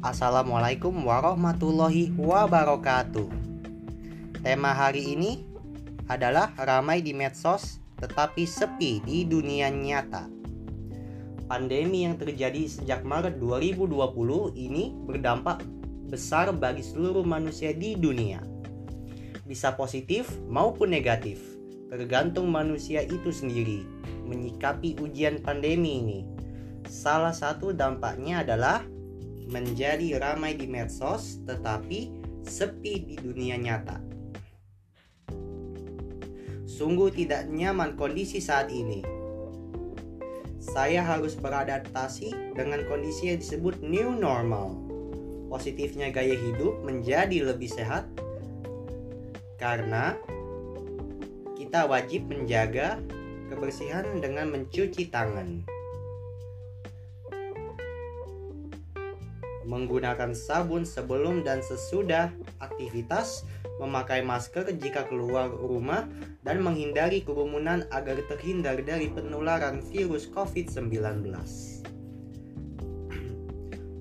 Assalamualaikum warahmatullahi wabarakatuh. Tema hari ini adalah ramai di medsos tetapi sepi di dunia nyata. Pandemi yang terjadi sejak Maret 2020 ini berdampak besar bagi seluruh manusia di dunia. Bisa positif maupun negatif, tergantung manusia itu sendiri menyikapi ujian pandemi ini. Salah satu dampaknya adalah menjadi ramai di medsos tetapi sepi di dunia nyata. Sungguh tidak nyaman kondisi saat ini. Saya harus beradaptasi dengan kondisi yang disebut new normal. Positifnya gaya hidup menjadi lebih sehat karena kita wajib menjaga kebersihan dengan mencuci tangan. Menggunakan sabun sebelum dan sesudah aktivitas, memakai masker jika keluar rumah, dan menghindari kerumunan agar terhindar dari penularan virus COVID-19.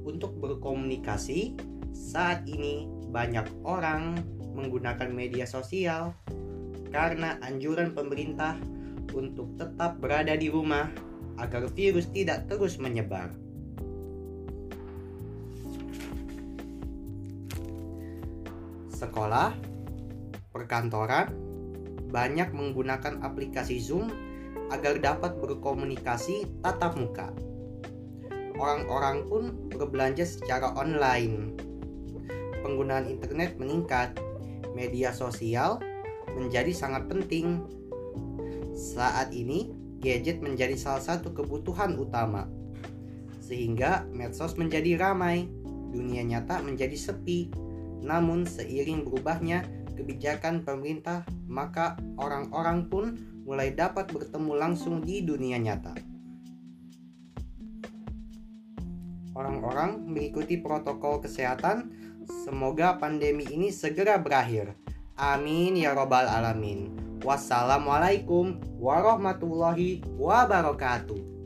Untuk berkomunikasi, saat ini banyak orang menggunakan media sosial karena anjuran pemerintah untuk tetap berada di rumah agar virus tidak terus menyebar. Sekolah, perkantoran, banyak menggunakan aplikasi Zoom agar dapat berkomunikasi tatap muka. Orang-orang pun berbelanja secara online. Penggunaan internet meningkat, media sosial menjadi sangat penting. Saat ini, gadget menjadi salah satu kebutuhan utama, sehingga medsos menjadi ramai, dunia nyata menjadi sepi namun seiring berubahnya kebijakan pemerintah, maka orang-orang pun mulai dapat bertemu langsung di dunia nyata. Orang-orang mengikuti protokol kesehatan. Semoga pandemi ini segera berakhir. Amin ya Robbal 'Alamin. Wassalamualaikum warahmatullahi wabarakatuh.